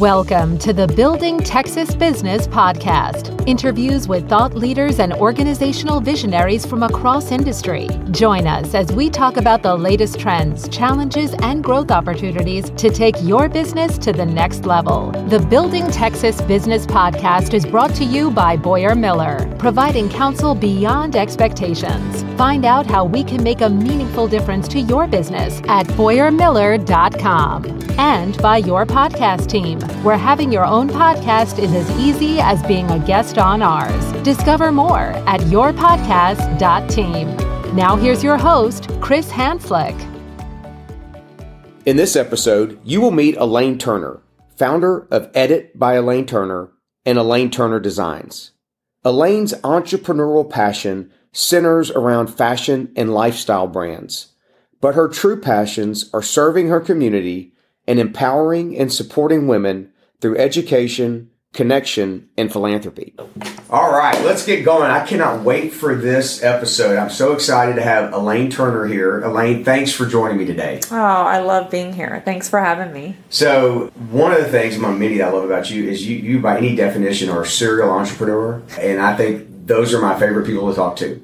Welcome to the Building Texas Business Podcast. Interviews with thought leaders and organizational visionaries from across industry. Join us as we talk about the latest trends, challenges, and growth opportunities to take your business to the next level. The Building Texas Business Podcast is brought to you by BoyarMiller, providing counsel beyond expectations. Find out how we can make a meaningful difference to your business at BoyarMiller.com and by your podcast team, where having your own podcast is as easy as being a guest on ours. Discover more at yourpodcast.team. Now, here's your host, Chris Hanslick. In this episode, you will meet Elaine Turner, founder of Edit by Elaine Turner and Elaine Turner Designs. Elaine's entrepreneurial passion centers around fashion and lifestyle brands, but her true passions are serving her community and empowering and supporting women through education, connection, and philanthropy. All right, let's get going. I cannot wait for this episode. I'm so excited to have Elaine Turner here. Elaine, thanks for joining me today. Oh, I love being here. Thanks for having me. So, one of the things among many that I love about you is you, you by any definition, are a serial entrepreneur, and I think those are my favorite people to talk to.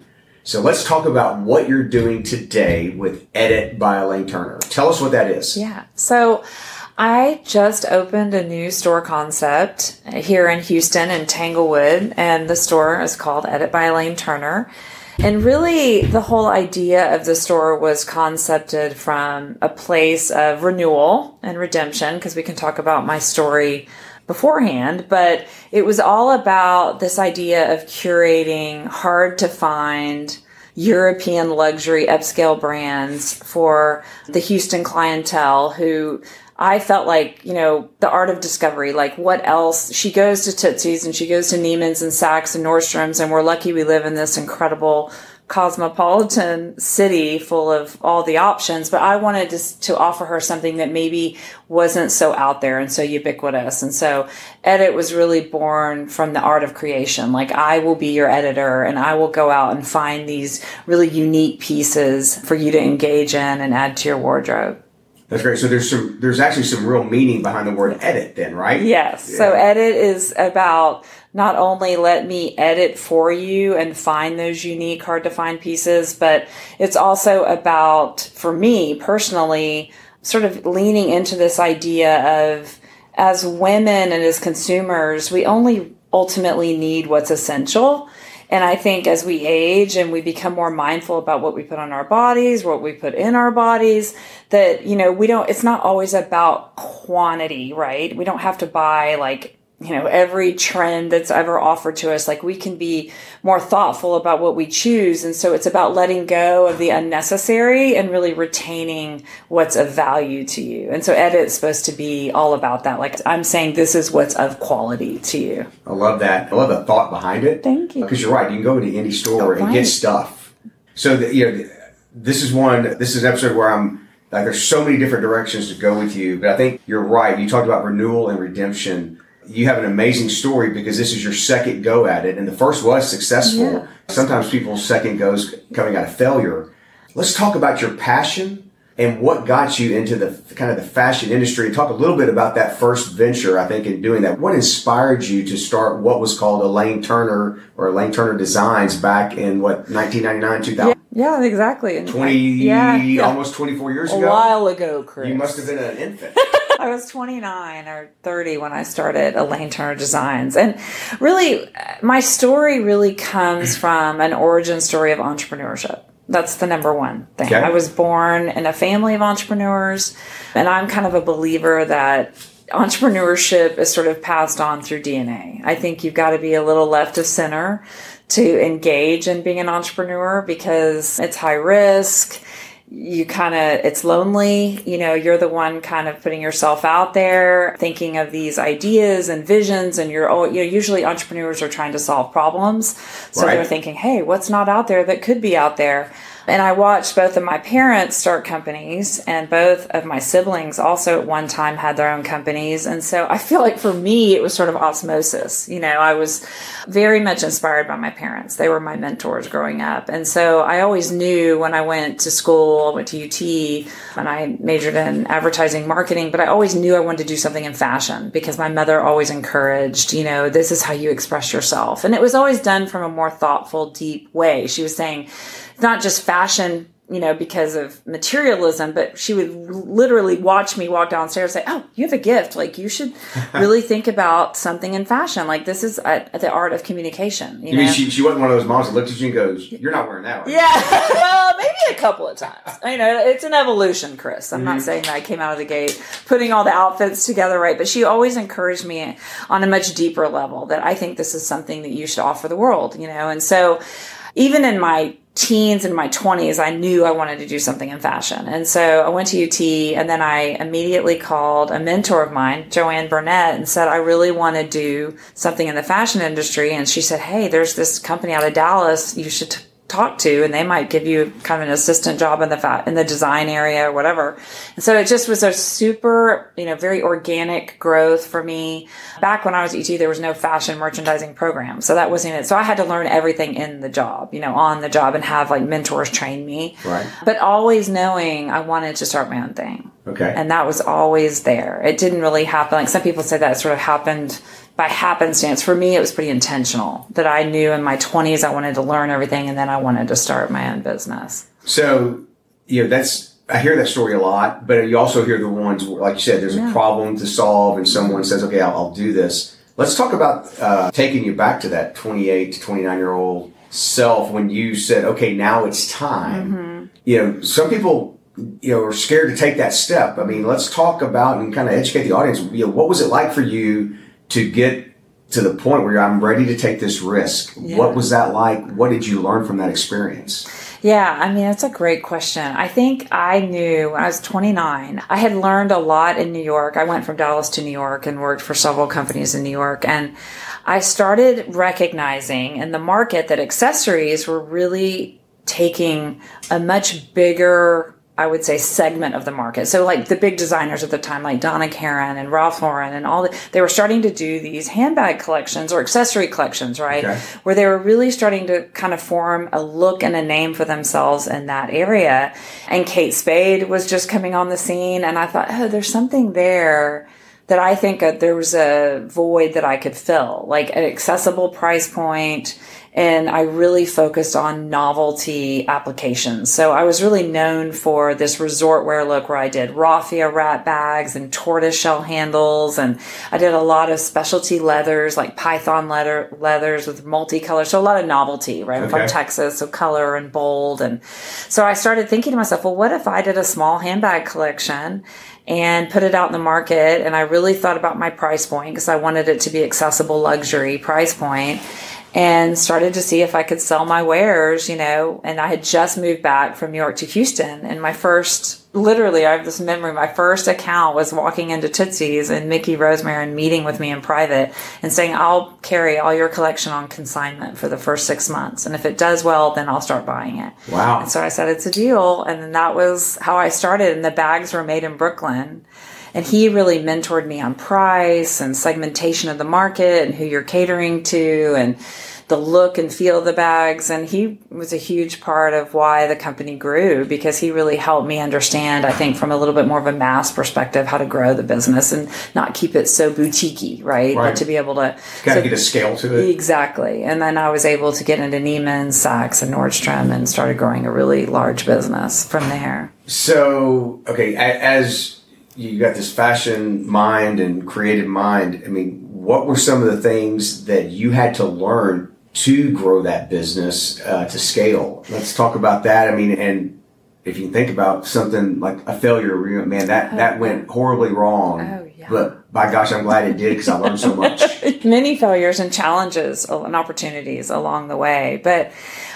So let's talk about what you're doing today with Edit by Elaine Turner. Tell us what that is. Yeah. So I just opened a new store concept here in Houston in Tanglewood, and the store is called Edit by Elaine Turner. And really, the whole idea of the store was concepted from a place of renewal and redemption, because we can talk about my story beforehand, but it was all about this idea of curating hard to find European luxury upscale brands for the Houston clientele who I felt like, you know, the art of discovery, like what else? She goes to Tootsie's and she goes to Neiman's and Saks and Nordstrom's and we're lucky we live in this incredible cosmopolitan city full of all the options, but I wanted to, to offer her something that maybe wasn't so out there and so ubiquitous. And so edit was really born from the art of creation. Like I will be your editor and I will go out and find these really unique pieces for you to engage in and add to your wardrobe. That's great. So there's some, there's actually some real meaning behind the word edit then, right? Yes. Yeah. So edit is about not only let me edit for you and find those unique, hard to find pieces, but it's also about, for me personally, sort of leaning into this idea of as women and as consumers, we only ultimately need what's essential. And I think as we age and we become more mindful about what we put on our bodies, what we put in our bodies, that, you know, we don't, it's not always about quantity, right? We don't have to buy like you know every trend that's ever offered to us like we can be more thoughtful about what we choose. And so it's about letting go of the unnecessary and really retaining what's of value to you. And so edit is supposed to be all about that. Like i'm saying this is what's of quality to you. I love that. I love the thought behind it. Thank you. Because you're right. You can go into any store oh, and get stuff. So the, you know this is one this is an episode where i'm like there's so many different directions to go with you. But i think you're right. You talked about renewal and redemption you have an amazing story because this is your second go at it, and the first was successful. Yeah. Sometimes people's second goes coming out of failure. Let's talk about your passion and what got you into the kind of the fashion industry. Talk a little bit about that first venture, I think, in doing that. What inspired you to start what was called Elaine Turner or Elaine Turner Designs back in what 1999, 2000? Yeah, yeah exactly. 20, yeah, yeah. almost 24 years a ago. A while ago, Chris. You must have been an infant. I was 29 or 30 when I started Elaine Turner Designs. And really, my story really comes from an origin story of entrepreneurship. That's the number one thing. Okay. I was born in a family of entrepreneurs, and I'm kind of a believer that entrepreneurship is sort of passed on through DNA. I think you've got to be a little left of center to engage in being an entrepreneur because it's high risk you kind of it's lonely you know you're the one kind of putting yourself out there thinking of these ideas and visions and you're all you know usually entrepreneurs are trying to solve problems so right. they're thinking hey what's not out there that could be out there And I watched both of my parents start companies, and both of my siblings also at one time had their own companies. And so I feel like for me, it was sort of osmosis. You know, I was very much inspired by my parents. They were my mentors growing up. And so I always knew when I went to school, I went to UT, and I majored in advertising marketing, but I always knew I wanted to do something in fashion because my mother always encouraged, you know, this is how you express yourself. And it was always done from a more thoughtful, deep way. She was saying, not just fashion you know, because of materialism, but she would literally watch me walk downstairs and say, Oh, you have a gift. Like, you should really think about something in fashion. Like, this is a, the art of communication. You, you mean she, she wasn't one of those moms that looked at you and goes, You're not wearing that, Yeah. well, maybe a couple of times. You know, it's an evolution, Chris. I'm mm-hmm. not saying that I came out of the gate putting all the outfits together right, but she always encouraged me on a much deeper level that I think this is something that you should offer the world, you know, and so even in my teens and my 20s, I knew I wanted to do something in fashion. And so I went to UT and then I immediately called a mentor of mine, Joanne Burnett, and said, I really want to do something in the fashion industry. And she said, Hey, there's this company out of Dallas. You should talk to and they might give you kind of an assistant job in the fat in the design area or whatever. And so it just was a super you know very organic growth for me. Back when i was at UT there was no fashion merchandising program so that wasn't it so i had to learn everything in the job you know on the job and have like mentors train me. Right. But always knowing i wanted to start my own thing. Okay. And that was always there. It didn't really happen like some people say that sort of happened by happenstance. For me, it was pretty intentional that I knew in my 20s I wanted to learn everything and then I wanted to start my own business. So, you know, that's, I hear that story a lot, but you also hear the ones where, like you said, there's yeah. a problem to solve and someone says, okay, I'll, I'll do this. Let's talk about uh, taking you back to that 28 to 29 year old self when you said, okay, now it's time. Mm-hmm. You know, some people, you know, are scared to take that step. I mean, let's talk about and kind of educate the audience. You know, what was it like for you to get to the point where I'm ready to take this risk. Yeah. What was that like? What did you learn from that experience? Yeah, I mean, that's a great question. I think I knew when I was 29, I had learned a lot in New York. I went from Dallas to New York and worked for several companies in New York. And I started recognizing in the market that accessories were really taking a much bigger I would say segment of the market. So like the big designers at the time, like Donna Karan and Ralph Lauren and all the, they were starting to do these handbag collections or accessory collections, right? Okay. Where they were really starting to kind of form a look and a name for themselves in that area. And Kate Spade was just coming on the scene. And I thought, oh, there's something there that I think uh, there was a void that I could fill, like an accessible price point and I really focused on novelty applications. So I was really known for this resort wear look where I did raffia wrap bags and tortoise shell handles, and I did a lot of specialty leathers like python leather leathers with multicolor. So a lot of novelty, right? Okay. From Texas, so color and bold, and so I started thinking to myself, well, what if I did a small handbag collection? and put it out in the market. And I really thought about my price point because I wanted it to be accessible luxury price point and started to see if I could sell my wares, you know, and I had just moved back from New York to Houston and my first literally I have this memory my first account was walking into Tootsie's and Mickey Rosmarin and meeting with me in private and saying I'll carry all your collection on consignment for the first 6 months and if it does well then I'll start buying it. Wow. And so I said it's a deal and then that was how I started and the bags were made in Brooklyn and he really mentored me on price and segmentation of the market and who you're catering to and the look and feel of the bags. And he was a huge part of why the company grew because he really helped me understand, I think, from a little bit more of a mass perspective, how to grow the business and not keep it so boutiquey, right? right. But to be able to kind so, of get a scale to it. Exactly. And then I was able to get into Neiman, Saks, and Nordstrom and started growing a really large business from there. So, okay, as you got this fashion mind and creative mind, I mean, what were some of the things that you had to learn to grow that business uh, to scale. Let's talk about that. I mean, and if you think about something like a failure, man, that oh, that went horribly wrong. Oh, yeah. But by gosh, I'm glad it did because I learned so much. Many failures and challenges and opportunities along the way. But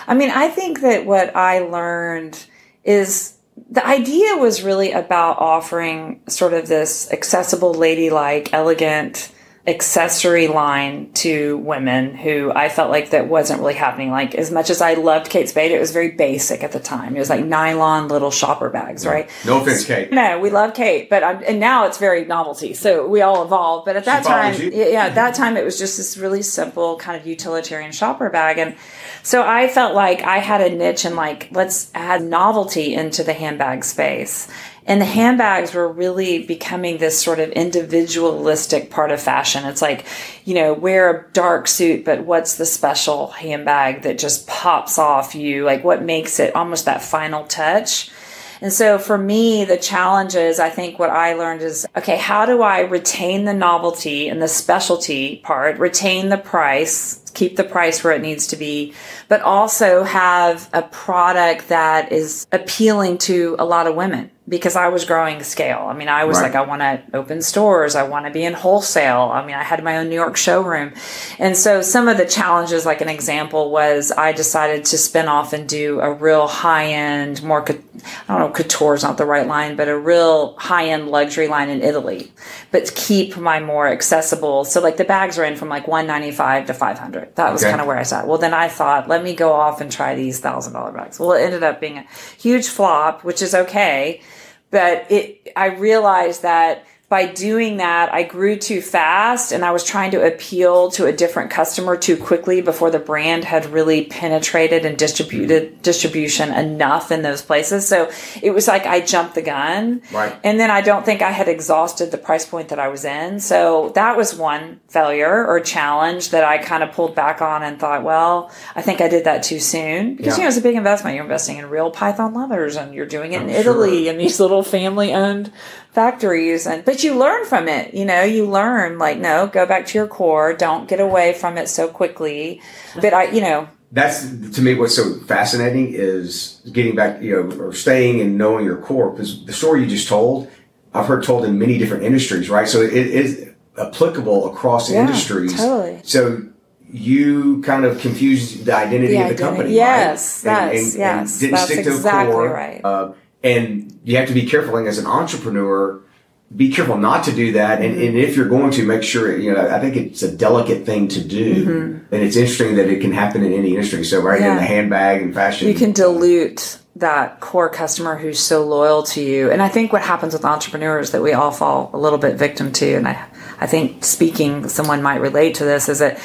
I mean, I think that what I learned is the idea was really about offering sort of this accessible, ladylike, elegant, accessory line to women who I felt like that wasn't really happening. Like as much as I loved Kate Spade, it was very basic at the time. It was like nylon little shopper bags, right? No offense, Kate. No, we love Kate, but I'm, and now it's very novelty. So we all evolve. But at that time, yeah, at that time it was just this really simple kind of utilitarian shopper bag. And so I felt like I had a niche and like, let's add novelty into the handbag space. And the handbags were really becoming this sort of individualistic part of fashion. It's like, you know, wear a dark suit, but what's the special handbag that just pops off you? Like what makes it almost that final touch? And so for me, the challenge is, I think what I learned is, okay, how do I retain the novelty and the specialty part, retain the price, keep the price where it needs to be, but also have a product that is appealing to a lot of women because I was growing scale. I mean, I was right. like, I want to open stores. I want to be in wholesale. I mean, I had my own New York showroom. And so some of the challenges, like an example was I decided to spin off and do a real high end, more, I don't know, couture is not the right line, but a real high end luxury line in Italy, but keep my more accessible. So like the bags are in from like 195 to 500. That was okay. kind of where I sat. Well, then I thought, let me go off and try these thousand dollar bags. Well, it ended up being a huge flop, which is okay but it, I realized that by doing that, I grew too fast and I was trying to appeal to a different customer too quickly before the brand had really penetrated and distributed distribution enough in those places. So it was like I jumped the gun. Right. And then I don't think I had exhausted the price point that I was in. So that was one failure or challenge that I kind of pulled back on and thought, well, I think I did that too soon because, yeah. you know, it's a big investment. You're investing in real Python leathers and you're doing it I'm in Italy sure. and these little family owned factories and but you learn from it you know you learn like no go back to your core don't get away from it so quickly. But i you know. That's to me what's so fascinating is getting back you know or staying and knowing your core because the story you just told i've heard told in many different industries right? So it is applicable across yeah, industries. totally. So you kind of confused the identity the of the identity. company yes right? that's and, and, yes and didn't that's stick to exactly core, right. uh, and you have to be careful as an entrepreneur be careful not to do that. And, and, if you're going to make sure you know i think it's a delicate thing to do. Mm-hmm. and it's interesting that it can happen in any industry. So right yeah. in the handbag and fashion. You can dilute that core customer who's so loyal to you. And i think what happens with entrepreneurs that we all fall a little bit victim to and i, I think speaking someone might relate to this is that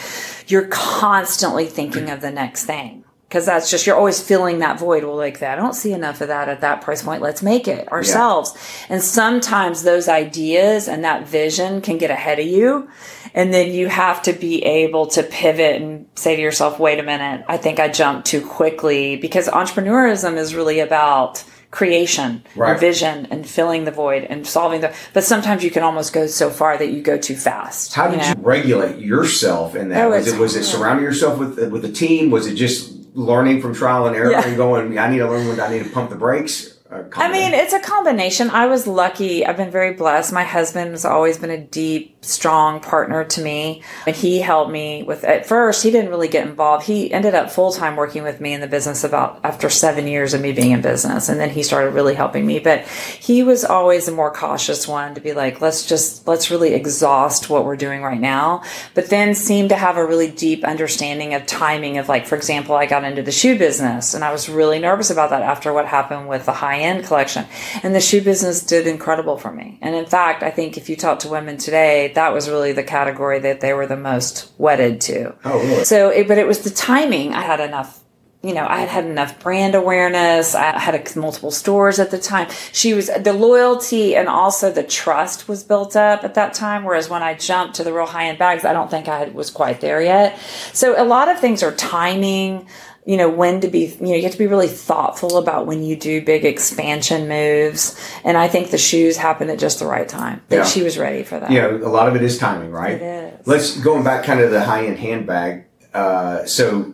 you're constantly thinking of the next thing because that's just you're always filling that void. Well like that i don't see enough of that at that price point. Let's make it ourselves. Yeah. and sometimes those ideas and that vision can get ahead of you and then you have to be able to pivot and say to yourself wait a minute. I think i jumped too quickly. Because entrepreneurism is really about creation right. and vision and filling the void and solving the but sometimes you can almost go so far that you go too fast how did you, know? you regulate yourself in that? Oh, was it was it surrounding yourself with with a team? Was it just learning from trial and error yeah. and going, I need to learn when I need to pump the brakes? I mean, it's a combination. I was lucky. I've been very blessed. My husband has always been a deep, strong partner to me. And he helped me with, at first, he didn't really get involved. He ended up full time working with me in the business about after seven years of me being in business. And then he started really helping me. But he was always a more cautious one to be like, let's just, let's really exhaust what we're doing right now. But then seemed to have a really deep understanding of timing of like, for example, I got into the shoe business and I was really nervous about that after what happened with the high high end collection. And the shoe business did incredible for me. And in fact, I think if you talk to women today, that was really the category that they were the most wedded to. Oh, really? So, it, but it was the timing. I had enough you know, I had had enough brand awareness. I had a, multiple stores at the time. She was the loyalty and also the trust was built up at that time. Whereas when I jumped to the real high end bags, I don't think I was quite there yet. So a lot of things are timing you know when to be you know you have to be really thoughtful about when you do big expansion moves. And i think the shoes happened at just the right time. That yeah. she was ready for that. Yeah You know, a lot of it is timing right? It is. Let's going back kind of the high-end handbag uh, so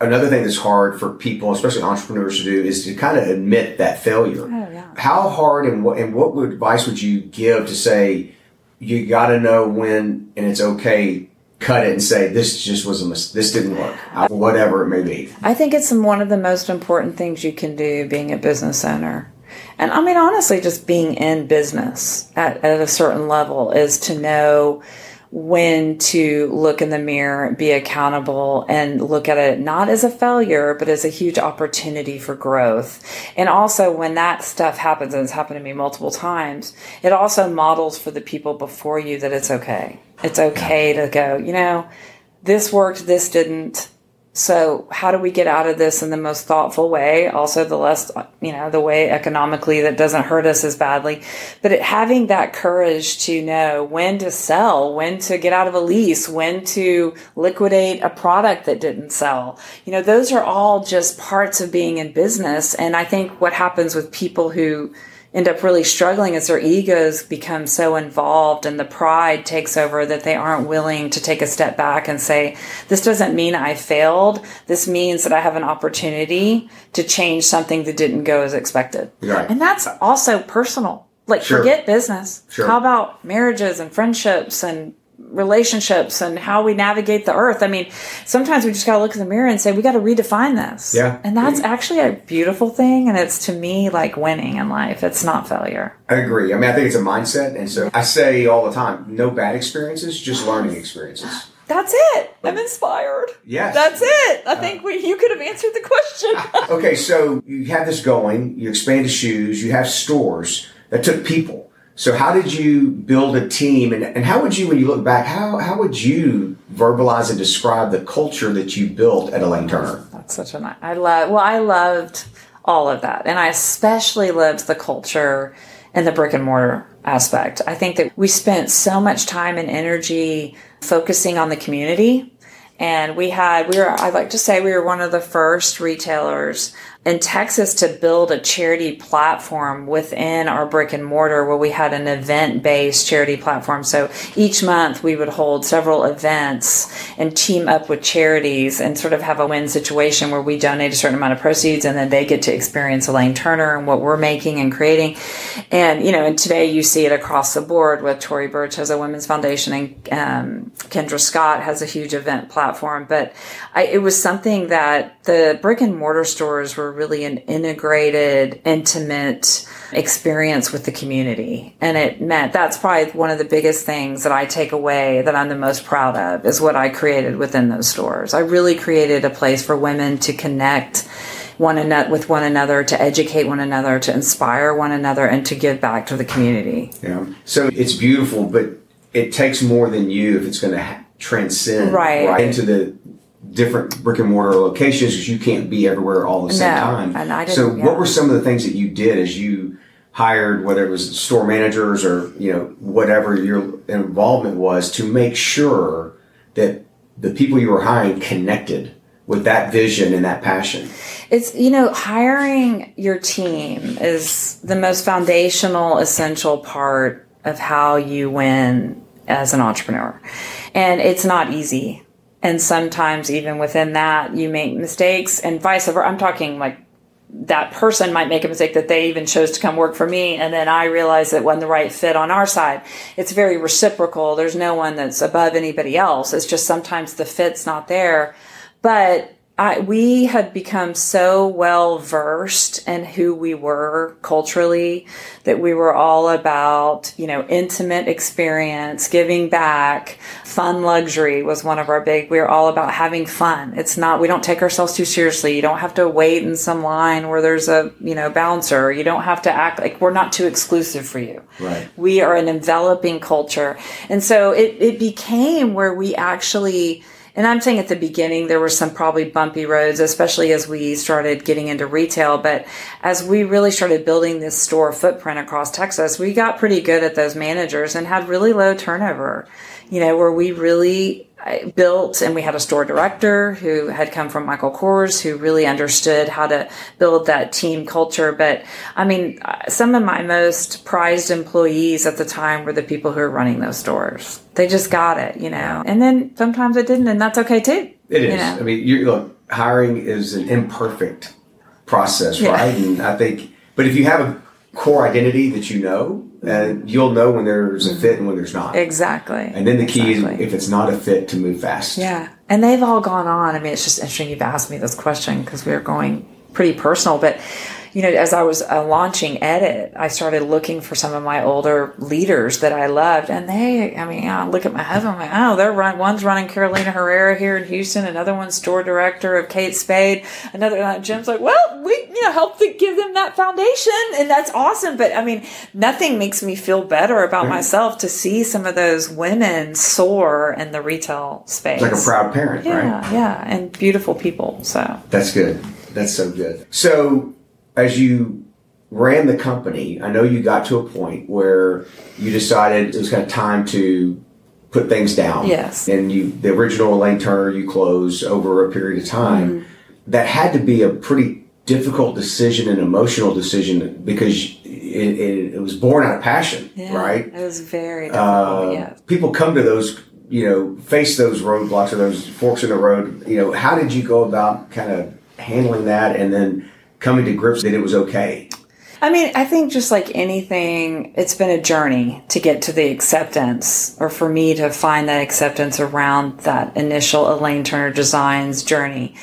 another thing that's hard for people especially entrepreneurs to do is to kind of admit that failure. Oh, yeah. how hard and what and what advice would you give to say you got to know when and it's okay cut it and say this just was a mis- this didn't work uh, whatever it may be. I think it's one of the most important things you can do being a business owner. And i mean honestly just being in business at, at a certain level is to know when to look in the mirror, be accountable, and look at it not as a failure, but as a huge opportunity for growth. And also, when that stuff happens, and it's happened to me multiple times, it also models for the people before you that it's okay. It's okay to go, you know, this worked, this didn't so how do we get out of this in the most thoughtful way? Also, the less, you know, the way economically that doesn't hurt us as badly. But it, having that courage to know when to sell, when to get out of a lease, when to liquidate a product that didn't sell. You know, those are all just parts of being in business. And I think what happens with people who end up really struggling as their egos become so involved and the pride takes over that they aren't willing to take a step back and say, this doesn't mean I failed. This means that I have an opportunity to change something that didn't go as expected. Right. And that's also personal. Like, Sure. forget business. Sure. How about marriages and friendships and relationships and how we navigate the earth? I mean, sometimes we just got to look in the mirror and say, we got to redefine this. Yeah. And that's actually a beautiful thing. And it's to me like winning in life. It's not failure. I agree. I mean, I think it's a mindset. And so I say all the time, no bad experiences, just learning experiences. That's it. I'm inspired. Yes. That's it. I uh, think we, you could have answered the question. Okay, so you have this going, you expand to shoes, you have stores that took people. So how did you build a team and, and how would you, when you look back, how, how would you verbalize and describe the culture that you built at Elaine Turner? That's such a nice. I love. Well, I loved all of that, and I especially loved the culture and the brick and mortar aspect. I think that we spent so much time and energy focusing on the community, and we had. We were. I'd like to say we were one of the first retailers in Texas to build a charity platform within our brick and mortar where we had an event based charity platform. So each month we would hold several events and team up with charities and sort of have a win situation where we donate a certain amount of proceeds and then they get to experience Elaine Turner and what we're making and creating. And, you know, and today you see it across the board with Tory Burch has a women's foundation and um, Kendra Scott has a huge event platform. But I, it was something that the brick and mortar stores were really an integrated, intimate experience with the community. And it meant that's probably one of the biggest things that I take away that I'm the most proud of is what I created within those stores. I really created a place for women to connect one another with one another, to educate one another, to inspire one another, and to give back to the community. Yeah. So it's beautiful, but it takes more than you if it's going to ha- transcend Right. into the different brick and mortar locations because you can't be everywhere all the same No, time. and I so didn't- what yeah. were some of the things that you did as you hired, whether it was store managers or, you know, whatever your involvement was to make sure that the people you were hiring connected with that vision and that passion? It's, you know, hiring your team is the most foundational, essential part of how you win as an entrepreneur. And it's not easy. And sometimes, even within that, you make mistakes and vice versa. I'm talking like that person might make a mistake that they even chose to come work for me and then I realize it wasn't the right fit on our side. It's very reciprocal. There's no one that's above anybody else. It's just sometimes the fit's not there. But I, we had become so well versed in who we were culturally that we were all about, you know, intimate experience, giving back, fun luxury was one of our big, we were all about having fun. It's not, we don't take ourselves too seriously. You don't have to wait in some line where there's a, you know, bouncer. You don't have to act like we're not too exclusive for you. Right. We are an enveloping culture. And so it, it became where we actually, and I'm saying at the beginning, there were some probably bumpy roads, especially as we started getting into retail. But as we really started building this store footprint across Texas, we got pretty good at those managers and had really low turnover, you know, where we really built and we had a store director who had come from Michael Kors who really understood how to build that team culture. But I mean, uh, some of my most prized employees at the time were the people who were running those stores. They just got it, you know, and then sometimes it didn't, and that's okay too. It is. Know? I mean, you look, hiring is an imperfect process, Yeah. right? And I think, but if you have a core identity that you know, uh, you'll know when there's a fit and when there's not. Exactly. And then the key Exactly. is if it's not a fit to move fast. Yeah. And they've all gone on. I mean, it's just interesting you've asked me this question because we are going pretty personal, but you know, as I was uh, launching Edit, I started looking for some of my older leaders that I loved, and they, I mean, I look at my husband, I'm like, oh, they're run. One's running Carolina Herrera here in Houston, another one's store director of Kate Spade, another uh, Jim's like, well, we, you know, help to give them that foundation, and that's awesome. But I mean, nothing makes me feel better about mm-hmm. myself to see some of those women soar in the retail space. It's like a proud parent, yeah, right? Yeah, and beautiful people. So that's good. That's so good. So as you ran the company, I know you got to a point where you decided it was kind of time to put things down. Yes. And you, the original Elaine Turner, you closed over a period of time. Mm-hmm. That had to be a pretty difficult decision and emotional decision because it, it, it was born out of passion, yeah, right? It was very difficult. Uh, yeah. People come to those, you know, face those roadblocks or those forks in the road. You know, how did you go about kind of handling that and then coming to grips that it was okay? I mean, I think just like anything, it's been a journey to get to the acceptance, or for me to find that acceptance around that initial Elaine Turner Designs journey.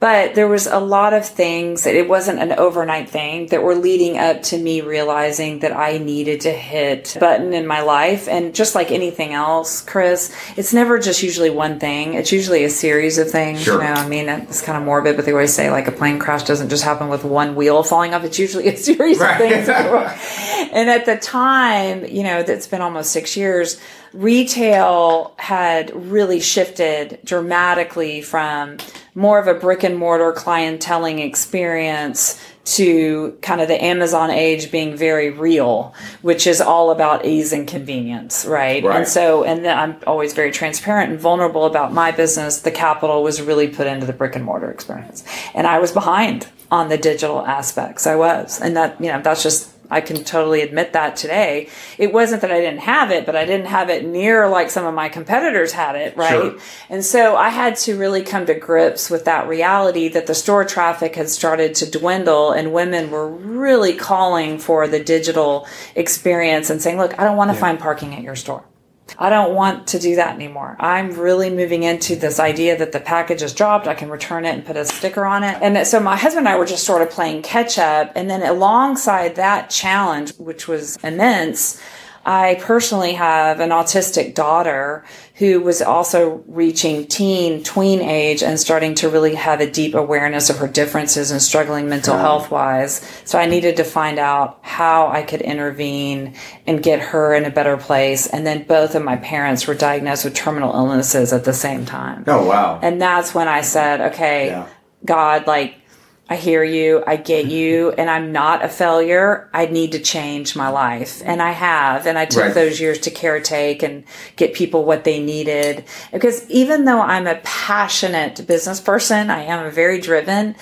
But there was a lot of things that it wasn't an overnight thing that were leading up to me realizing that I needed to hit button in my life. And just like anything else, Chris, it's never just usually one thing. It's usually a series of things. Sure. You know, I mean, it's kind of morbid, but they always say like a plane crash doesn't just happen with one wheel falling off. It's usually a series right. of things. and at the time, you know, that's been almost six years retail had really shifted dramatically from more of a brick and mortar clienteling experience to kind of the Amazon age being very real, which is all about ease and convenience, right? right. And so, and then I'm always very transparent and vulnerable about my business. The capital was really put into the brick and mortar experience. And I was behind on the digital aspects. I was. And that, you know, that's just I can totally admit that today. It wasn't that I didn't have it, but I didn't have it near like some of my competitors had it, right? Sure. And so I had to really come to grips with that reality that the store traffic had started to dwindle and women were really calling for the digital experience and saying, look, I don't want to yeah. find parking at your store. I don't want to do that anymore. I'm really moving into this idea that the package is dropped. I can return it and put a sticker on it. And so my husband and I were just sort of playing catch up. And then alongside that challenge, which was immense, I personally have an autistic daughter who was also reaching teen, tween age and starting to really have a deep awareness of her differences and struggling mental yeah. health wise. So I needed to find out how I could intervene and get her in a better place. And then both of my parents were diagnosed with terminal illnesses at the same time. Oh, wow. And that's when I said, okay, yeah. God, like, I hear you. I get you. And I'm not a failure. I need to change my life. And I have. And I took right. those years to caretake and get people what they needed. Because even though I'm a passionate business person, I am very driven,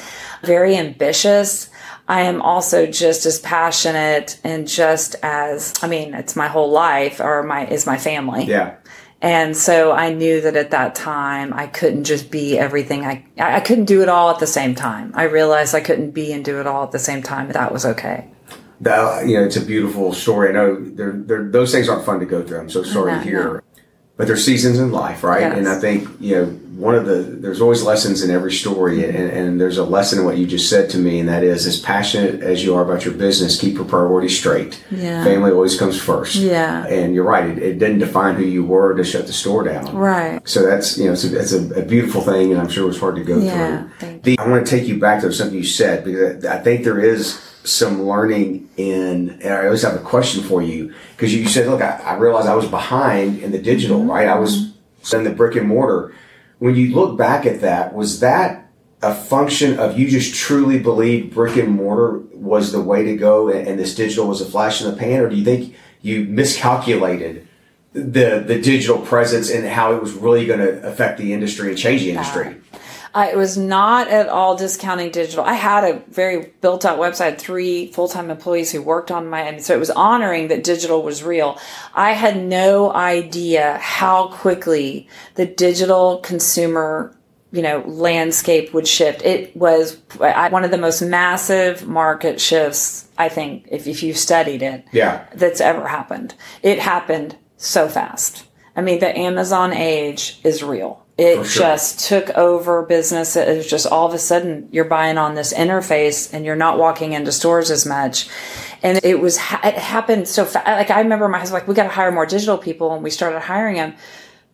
very ambitious. I am also just as passionate and just as, I mean, it's my whole life or my, is my family. Yeah. And so I knew that at that time I couldn't just be everything. I, I couldn't do it all at the same time. I realized I couldn't be and do it all at the same time. But that was okay. That, you know, it's a beautiful story. I know they're, they're, those things aren't fun to go through. I'm so sorry to hear but there's seasons in life, right? Yes. And I think you know one of the there's always lessons in every story, and, and, there's a lesson in what you just said to me, and that is as passionate as you are about your business, keep your priorities straight. Yeah. Family always comes first. Yeah. And you're right; it, it didn't define who you were to shut the store down. Right. So that's you know it's a, it's a, a beautiful thing, and I'm sure it was hard to go yeah, through. The, I want to take you back to something you said because I think there is some learning in, and I always have a question for you because you said, look, I, I, realized I was behind in the digital, mm-hmm. right? I was in the brick and mortar. When you look back at that, was that a function of you just truly believe brick and mortar was the way to go and, and this digital was a flash in the pan, or do you think you miscalculated the the digital presence and how it was really going to affect the industry and change the industry? I was not at all discounting digital. I had a very built out website, three full time employees who worked on my, and so it was honoring that digital was real. I had no idea how quickly the digital consumer you know landscape would shift it was one of the most massive market shifts i think if, if you studied it yeah that's ever happened it happened so fast I mean, the Amazon age is real. It sure. just took over business. It was just all of a sudden you're buying on this interface and you're not walking into stores as much. And it was, it happened so fast. Like I remember my husband, like, we got to hire more digital people and we started hiring them.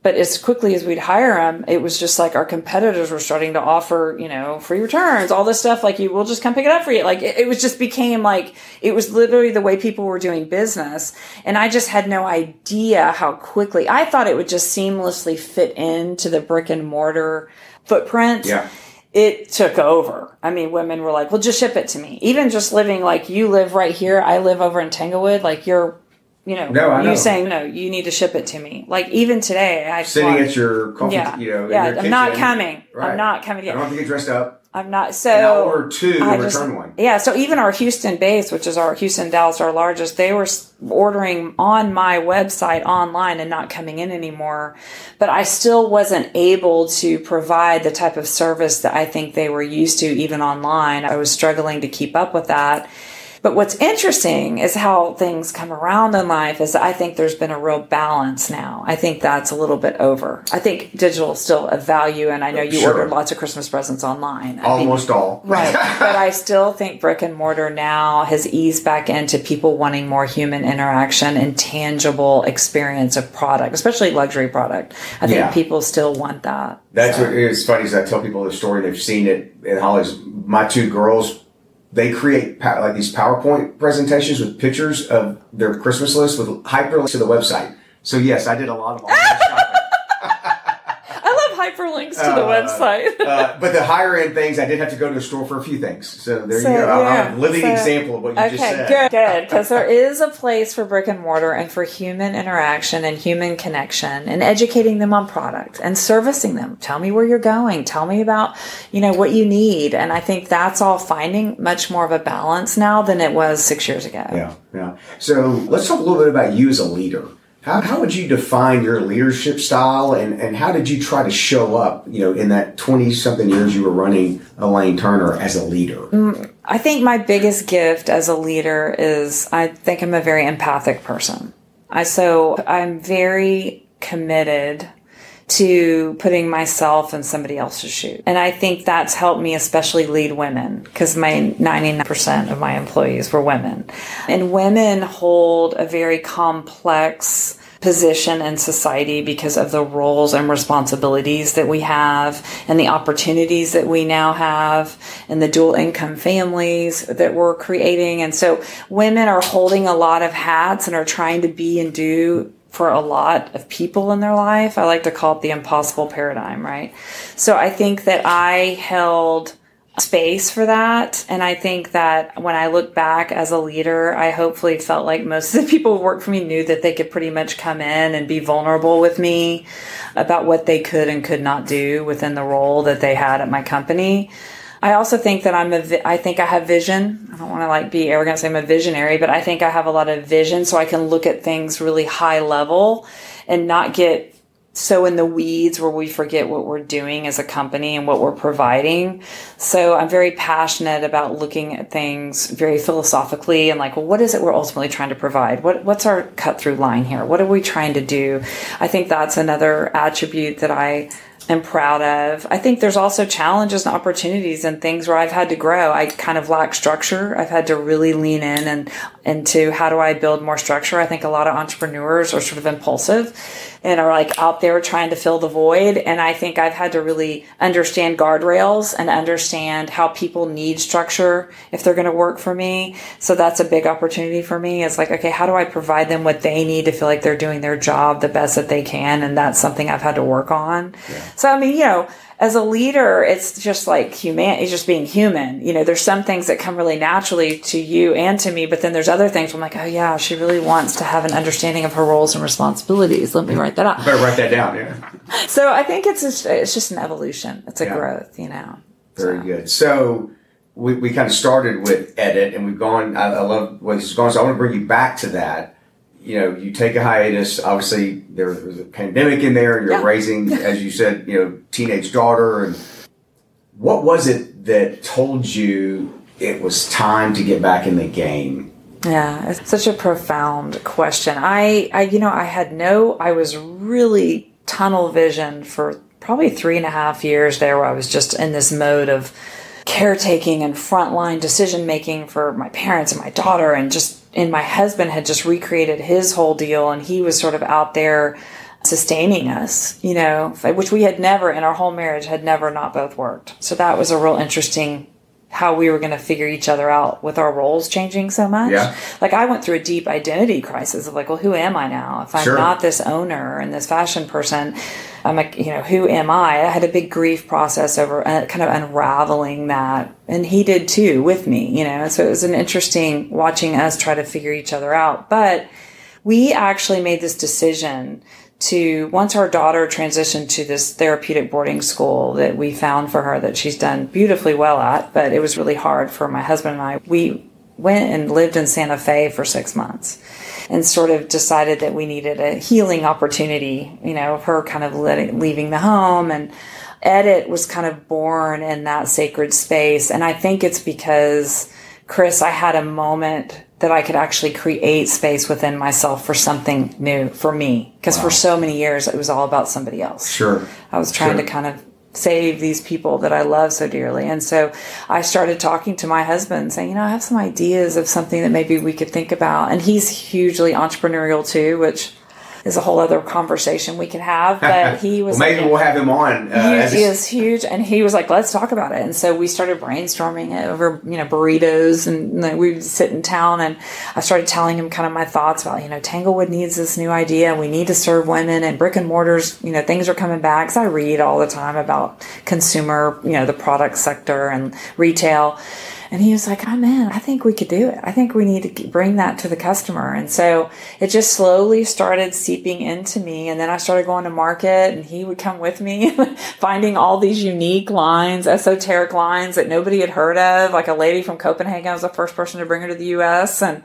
But as quickly as we'd hire them, it was just like our competitors were starting to offer, you know, free returns, all this stuff. Like you will just come pick it up for you. Like it, it was just became like, it was literally the way people were doing business. And I just had no idea how quickly I thought it would just seamlessly fit into the brick and mortar footprint. Yeah it took over. I mean, women were like, well, just ship it to me. Even just living like you live right here, I live over in Tanglewood, like you're you know, no, you saying no, you need to ship it to me. Like even today, I sitting at your coffee, yeah, you know, yeah, I'm kitchen. not coming. Right. I'm not coming. Yet. I don't have to get dressed up. I'm not. So and I'll order two and just, return one. Yeah. So even our Houston base, which is our Houston Dallas, our largest, they were ordering on my website online and not coming in anymore. But I still wasn't able to provide the type of service that I think they were used to even online. I was struggling to keep up with that. But what's interesting is how things come around in life is I think there's been a real balance now. I think that's a little bit over. I think digital is still a value and I know you sure. ordered lots of Christmas presents online. I Almost all. Right. but I still think brick and mortar now has eased back into people wanting more human interaction and tangible experience of product, especially luxury product. I think yeah. people still want that. That's so. what is funny is I tell people the story, they've seen it in Holly's my two girls they create like these PowerPoint presentations with pictures of their Christmas list with hyperlinks to the website. So yes, I did a lot of online shopping hyperlinks to the uh, website. uh, but the higher end things, I did have to go to a store for a few things. So there so, you go. Yeah. I'm a living so, example of what you okay, just said. Good, good. Because there is a place for brick and mortar and for human interaction and human connection and educating them on product and servicing them. Tell me where you're going. Tell me about, you know, what you need. And I think that's all finding much more of a balance now than it was six years ago. Yeah, yeah. So let's talk a little bit about you as a leader. How, how would you define your leadership style and, and how did you try to show up, you know, in that 20 something years you were running Elaine Turner as a leader? Mm, I think my biggest gift as a leader is I think I'm a very empathic person. I, so I'm very committed to putting myself in somebody else's shoes. And I think that's helped me especially lead women because my 99% of my employees were women. And women hold a very complex position in society because of the roles and responsibilities that we have and the opportunities that we now have and the dual income families that we're creating. And so women are holding a lot of hats and are trying to be and do for a lot of people in their life. I like to call it the impossible paradigm, right? So I think that I held space for that. And I think that when I look back as a leader, I hopefully felt like most of the people who worked for me knew that they could pretty much come in and be vulnerable with me about what they could and could not do within the role that they had at my company. I also think that I'm a, vi- I think I have vision. I don't want to like be arrogant say I'm a visionary, but I think I have a lot of vision so I can look at things really high level and not get so in the weeds where we forget what we're doing as a company and what we're providing. So I'm very passionate about looking at things very philosophically and like, well, what is it we're ultimately trying to provide? What, what's our cut through line here? What are we trying to do? I think that's another attribute that I am proud of. I think there's also challenges and opportunities and things where I've had to grow. I kind of lack structure. I've had to really lean in and into how do I build more structure. I think a lot of entrepreneurs are sort of impulsive and are like out there trying to fill the void. And I think I've had to really understand guardrails and understand how people need structure if they're going to work for me. So that's a big opportunity for me. It's like, okay, how do I provide them what they need to feel like they're doing their job the best that they can? And that's something I've had to work on. Yeah. So, I mean, you know, as a leader, it's just like human, it's just being human. You know, there's some things that come really naturally to you and to me, but then there's other things I'm like, oh yeah, she really wants to have an understanding of her roles and responsibilities. Let me write that up. Better write that down, yeah. So I think it's just, it's just an evolution. It's a yeah. growth, you know. Very so. good. So we, we kind of started with edit and we've gone, I, I love what this is going. So I want to bring you back to that you know, you take a hiatus. Obviously, there was a pandemic in there, and you're yeah. raising, as you said, you know, teenage daughter. And what was it that told you it was time to get back in the game? Yeah, it's such a profound question. I, I, you know, I had no, I was really tunnel vision for probably three and a half years there where I was just in this mode of caretaking and frontline decision making for my parents and my daughter and just and my husband had just recreated his whole deal and he was sort of out there sustaining us, you know, which we had never in our whole marriage had never not both worked. So that was a real interesting how we were going to figure each other out with our roles changing so much. Yeah. Like I went through a deep identity crisis of like, well, who am I now? If I'm Sure. not this owner and this fashion person, I'm like, you know, who am I? I had a big grief process over uh, kind of unraveling that. And he did too with me, you know. So it was an interesting watching us try to figure each other out. But we actually made this decision to once our daughter transitioned to this therapeutic boarding school that we found for her that she's done beautifully well at, but it was really hard for my husband and I. We went and lived in Santa Fe for six months and sort of decided that we needed a healing opportunity, you know, of her kind of letting, leaving the home and edit was kind of born in that sacred space. And I think it's because Chris, I had a moment that I could actually create space within myself for something new for me. Because for so many years, it was all about somebody else. Sure. I was trying Sure. to kind of save these people that I love so dearly. And so I started talking to my husband saying, you know, I have some ideas of something that maybe we could think about. And he's hugely entrepreneurial too, which is a whole other conversation we could have. But he was well, maybe like, we'll have him on. Uh, as he is huge, and he was like, "Let's talk about it." And so we started brainstorming it over, you know, burritos, and like, we'd sit in town, and I started telling him kind of my thoughts about, you know, Tanglewood needs this new idea. We need to serve women, and brick and mortars, you know, things are coming back. Because I read all the time about consumer, you know, the product sector and retail. And he was like, oh, I'm in. I think we could do it. I think we need to bring that to the customer. And so it just slowly started seeping into me. And then I started going to market and he would come with me, finding all these unique lines, esoteric lines that nobody had heard of. Like a lady from Copenhagen I was the first person to bring her to the US and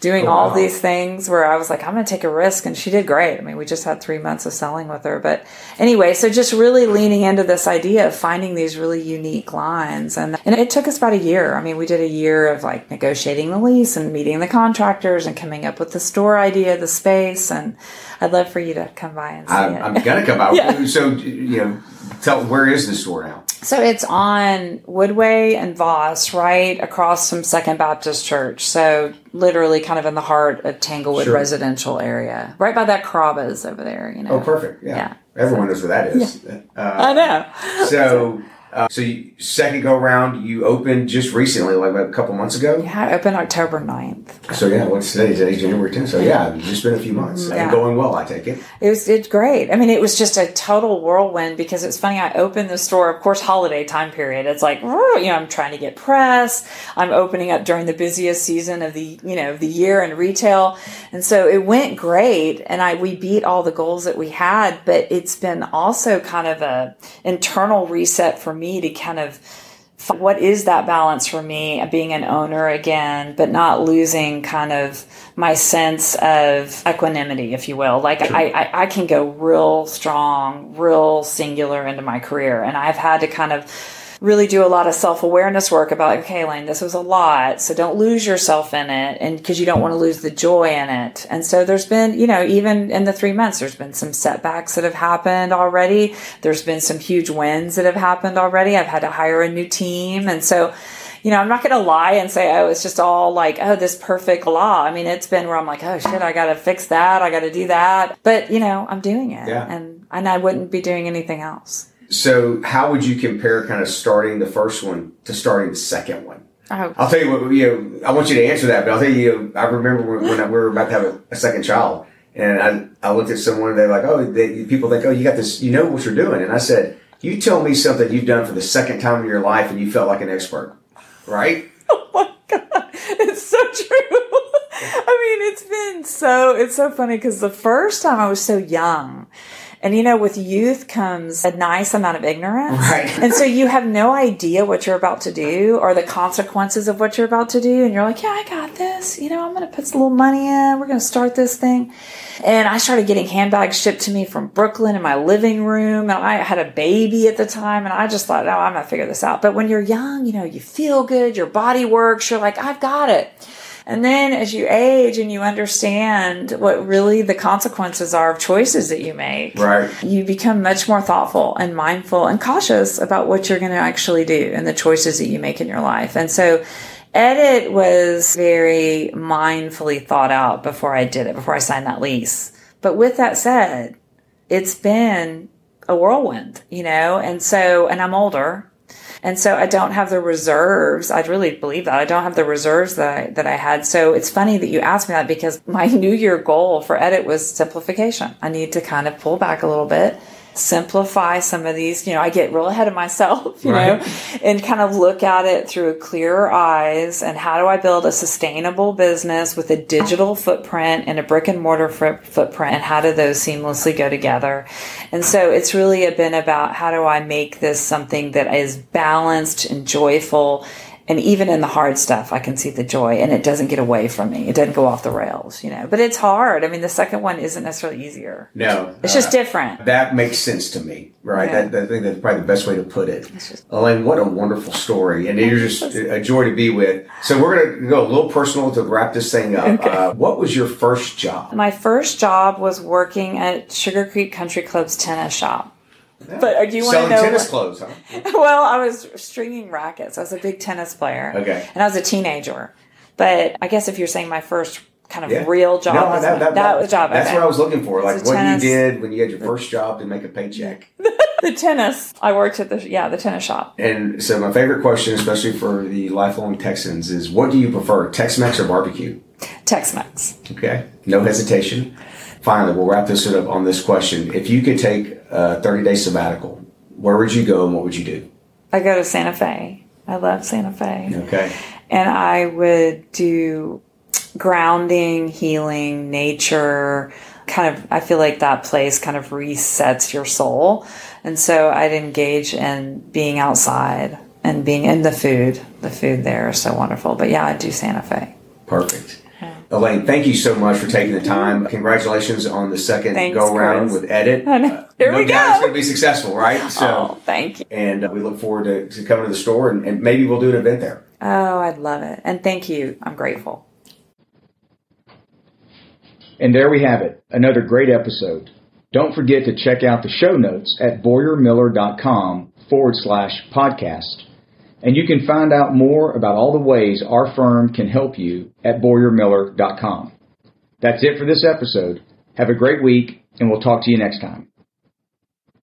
doing Oh, all wow. these things where I was like, I'm going to take a risk. And she did great. I mean, we just had three months of selling with her. But anyway, so just really leaning into this idea of finding these really unique lines. And, and it took us about a year. I mean, we did a year of like negotiating the lease and meeting the contractors and coming up with the store idea, the space. And I'd love for you to come by and see I'm, it. I'm gonna come out. Yeah. So you know, tell where is the store now? So it's on Woodway and Voss, right across from Second Baptist Church. So literally kind of in the heart of Tanglewood Sure. residential area. Right by that Carrabba's over there, you know. Oh, perfect. Yeah, Yeah. everyone knows where that is. I Uh, know. so, uh, so you, second go round, you opened just recently, like a couple months ago. Yeah, I opened October 9th. So yeah, what's today? Today's January 10th. So yeah, it's just been a few months Yeah. and going well. I take it. It was it's great. I mean, it was just a total whirlwind because it's funny. I opened the store, of course, holiday time period. It's like, you know, I'm trying to get press. I'm opening up during the busiest season of the, you know, the year in retail. And so it went great. And I, we beat all the goals that we had, but it's been also kind of a internal reset for me to kind of what is that balance for me uh, being an owner again but not losing kind of my sense of equanimity if you will. Like I, I i can go real strong real singular into my career and i've had to kind of really do a lot of self-awareness work about okay lane this was a lot so don't lose yourself in it and because you don't want to lose the joy in it and so there's been you know even in the three months there's been some setbacks that have happened already there's been some huge wins that have happened already i've had to hire a new team and so you know, I'm not going to lie and say, oh, it's just all like, oh, this perfect law. I mean, it's been where I'm like, oh shit, I got to fix that. I got to do that. But, you know, I'm doing it. Yeah. And, and I wouldn't be doing anything else. So how would you compare kind of starting the first one to starting the second one? Oh, I'll tell you what. You know, I want you to answer that, but I'll tell you. I remember when, when we were about to have a, a second child, and I, I looked at someone. and They're like, "Oh, they, people think, oh, you got this. You know what you're doing." And I said, "You tell me something you've done for the second time in your life, and you felt like an expert, right?" oh my God. It's so true. I mean, it's been so, it's so funny because the first time I was so young. And you know, with youth comes a nice amount of ignorance. Right. And so you have no idea what you're about to do or the consequences of what you're about to do. And you're like, yeah, I got this. You know, I'm going to put some little money in. We're going to start this thing. And I started getting handbags shipped to me from Brooklyn in my living room. And I had a baby at the time. And I just thought, oh, I'm going to figure this out. But when you're young, you know, you feel good, your body works. You're like, I've got it. And then as you age and you understand what really the consequences are of choices that you make, right. you become much more thoughtful and mindful and cautious about what you're going to actually do and the choices that you make in your life. And so edit was very mindfully thought out before I did it, before I signed that lease. But with that said, it's been a whirlwind, you know? And so, and I'm older. And so I don't have the reserves. I'd really believe that I don't have the reserves that I, that I had. So it's funny that you asked me that because my new year goal for edit was simplification. I need to kind of pull back a little bit simplify some of these. You know, I get real ahead of myself, you right. know, and kind of look at it through clearer eyes. And how do I build a sustainable business with a digital footprint and a brick and mortar footprint? And how do those seamlessly go together? And so it's really been about how do I make this something that is balanced and joyful and even in the hard stuff, I can see the joy and it doesn't get away from me. It doesn't go off the rails, you know, but it's hard. I mean, the second one isn't necessarily easier. No. It's uh, just different. That makes sense to me, right? Yeah. That, I think that's probably the best way to put it. Just, Elaine, what a wonderful story. And you're just a joy to be with. So we're going to go a little personal to wrap this thing up. Okay. Uh, what was your first job? My first job was working at Sugar Creek Country Club's tennis shop. But uh, do you want to know? tennis what, clothes, huh? well, I was stringing rackets. I was a big tennis player. Okay. And I was a teenager. But I guess if you're saying my first kind of yeah. real job, no, that, that, that, was job. That's what I was looking for. Like what tennis. you did when you had your first job to make a paycheck. the tennis. I worked at the yeah the tennis shop. And so my favorite question, especially for the lifelong Texans, is what do you prefer, Tex-Mex or barbecue? Tex-Mex. Okay. No hesitation. Finally, we'll wrap this up on this question. If you could take a 30 day sabbatical, where would you go and what would you do? I go to Santa Fe. I love Santa Fe. Okay. And I would do grounding, healing, nature. Kind of, I feel like that place kind of resets your soul. And so I'd engage in being outside and being in the food. The food there is so wonderful. But yeah, I'd do Santa Fe. Perfect. Elaine, thank you so much for taking the time. Congratulations on the second Thanks, go round with Edit. Uh, Here no we doubt go. it's going to be successful, right? So, oh, thank you. And uh, we look forward to, to, coming to the store and, and maybe we'll do an event there. Oh, I'd love it. And thank you. I'm grateful. And there we have it, another great episode. Don't forget to check out the show notes at BoyarMiller.com forward slash podcast. And you can find out more about all the ways our firm can help you at BoyarMiller.com. That's it for this episode. Have a great week, and we'll talk to you next time.